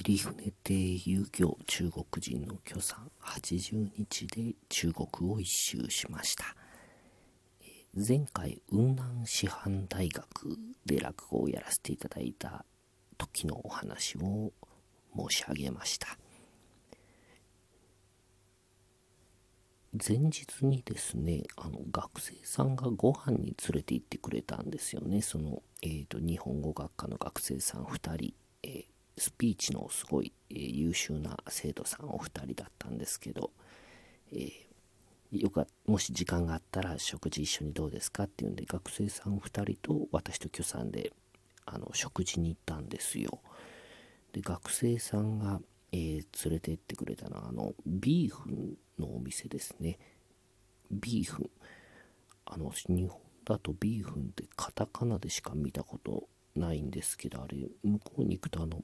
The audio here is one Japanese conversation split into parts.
入船亭遊漁中国人の許さん80日で中国を一周しました。前回雲南師範大学で落語をやらせていただいた時のお話を申し上げました。前日にですねあの学生さんがご飯に連れて行ってくれたんですよね。その、えーと、日本語学科の学生さん2人、えー、スピーチのすごい、えー、優秀な生徒さんお二人だったんですけど、えー、よくもし時間があったら食事一緒にどうですかっていうんで学生さん2人と私と許さんであの食事に行ったんですよ。で学生さんが、えー、連れて行ってくれたのはあのビーフンのお店ですね。ビーフン。あの日本だとビーフンってカタカナでしか見たことないんですけどあれ向こうに行くとあの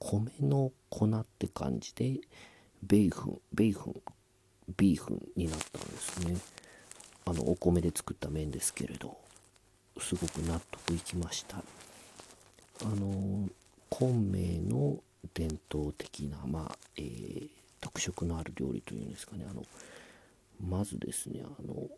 米の粉って感じでベーフンベーフンビーフンになったんですね。あのお米で作った麺ですけれどすごく納得いきました。あの昆明の伝統的なまあ、えー、特色のある料理というんですかね。あのまずですねあの、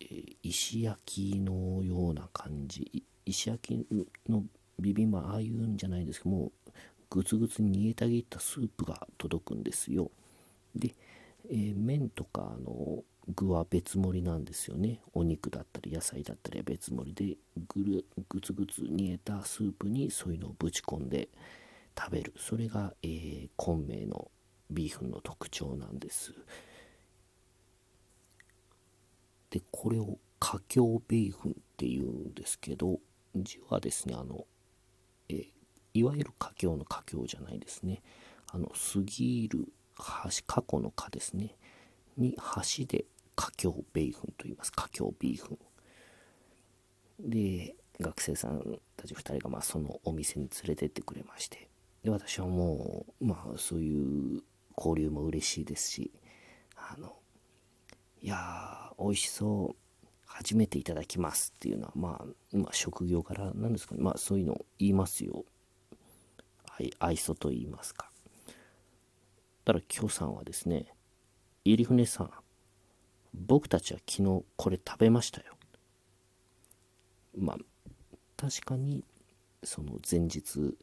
え、石焼きのような感じ。石焼きのビビンバああいうんじゃないですけどもうグツグツに煮えたぎったスープが届くんですよ。で、えー、麺とかの具は別盛りなんですよね。お肉だったり野菜だったりは別盛りでぐるグツグツ煮えたスープにそういうのをぶち込んで食べる。それが、えー、昆明のビーフンの特徴なんです。でこれを華僑ビーフンっていうんですけど字はですねあのいわゆる華僑の華僑じゃないですね。あの過ぎる橋過去の課ですね。に橋で華僑ベイフンと言います。華僑ビーフンで学生さんたち2人がまあそのお店に連れてってくれまして。で私はもうまあそういう交流も嬉しいですしあのいやー美味しそう。初めていただきますっていうのは、まあ、今、職業柄なんですかね。まあ、そういうのを言いますよ。愛愛想と言いますか。ただ、今日さんはですね、入船さん、僕たちは昨日これ食べましたよ。まあ、確かに、その前日、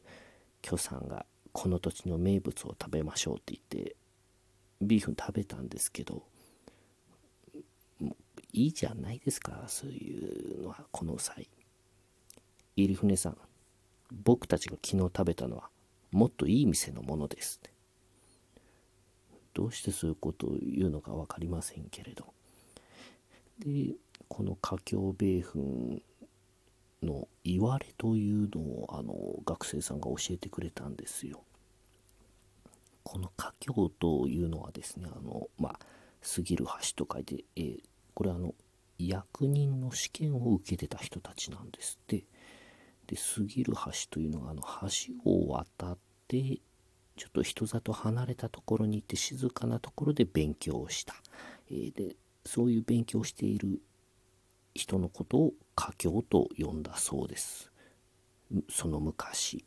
許さんがこの土地の名物を食べましょうって言って、ビーフン食べたんですけど、いいじゃないですか、そういうのは、この際。入船さん、僕たちが昨日食べたのは、もっといい店のものです。どうしてそういうことを言うのか分かりませんけれど。で、この華僑米粉の言われというのをあの学生さんが教えてくれたんですよ。この華僑というのはですね、あの、まあ、過ぎる橋と書いて、えー、これあの役人の試験を受けてた人たちなんですってで過ぎる橋というのはあの橋を渡ってちょっと人里離れたところに行って静かなところで勉強をした、えー、でそういう勉強をしている人のことを華僑と呼んだそうです。その昔。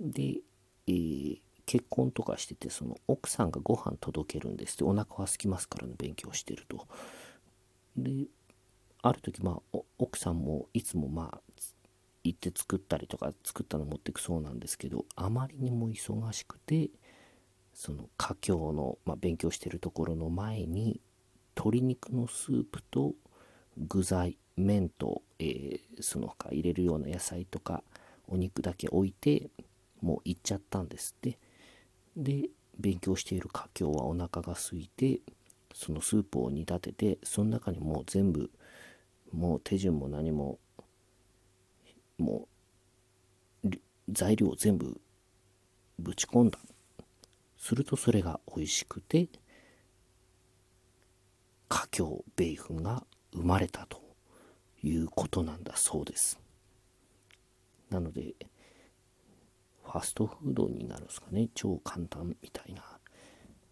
で、えー、結婚とかしててその奥さんがご飯届けるんですって。お腹は空きますからね勉強してると。である時まあ奥さんもいつもまあ行って作ったりとか作ったの持ってくそうなんですけどあまりにも忙しくてその家境の、まあ、勉強してるところの前に鶏肉のスープと具材麺と、えー、その他入れるような野菜とかお肉だけ置いてもう行っちゃったんですって。で勉強している家境はお腹が空いてそのスープを煮立ててその中にもう全部もう手順も何ももう材料を全部ぶち込んだするとそれが美味しくて華僑ベーフンが生まれたということなんだそうですなのでファストフードになるんですかね超簡単みたいな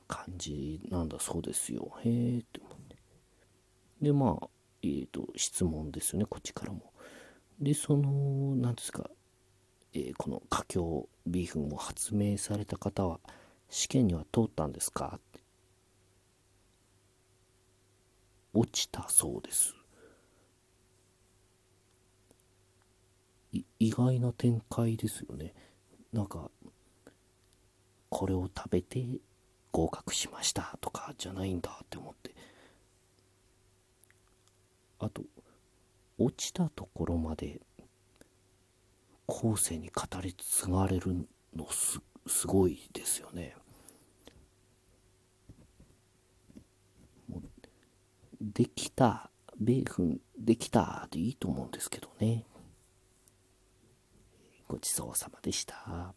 感じなんだそうですよ。へえって思って。で、まあ、えっ、ー、と、質問ですよね、こっちからも。で、その、何ですか、えー、この華僑ビーフンを発明された方は試験には通ったんですか？落ちたそうです。意外な展開ですよね。なんかこれを食べて合格しましたとかじゃないんだって思って。あと落ちたところまで後世に語り継がれるのすすごいですよね。できた、ベーフンできたでいいと思うんですけどね。ごちそうさまでした。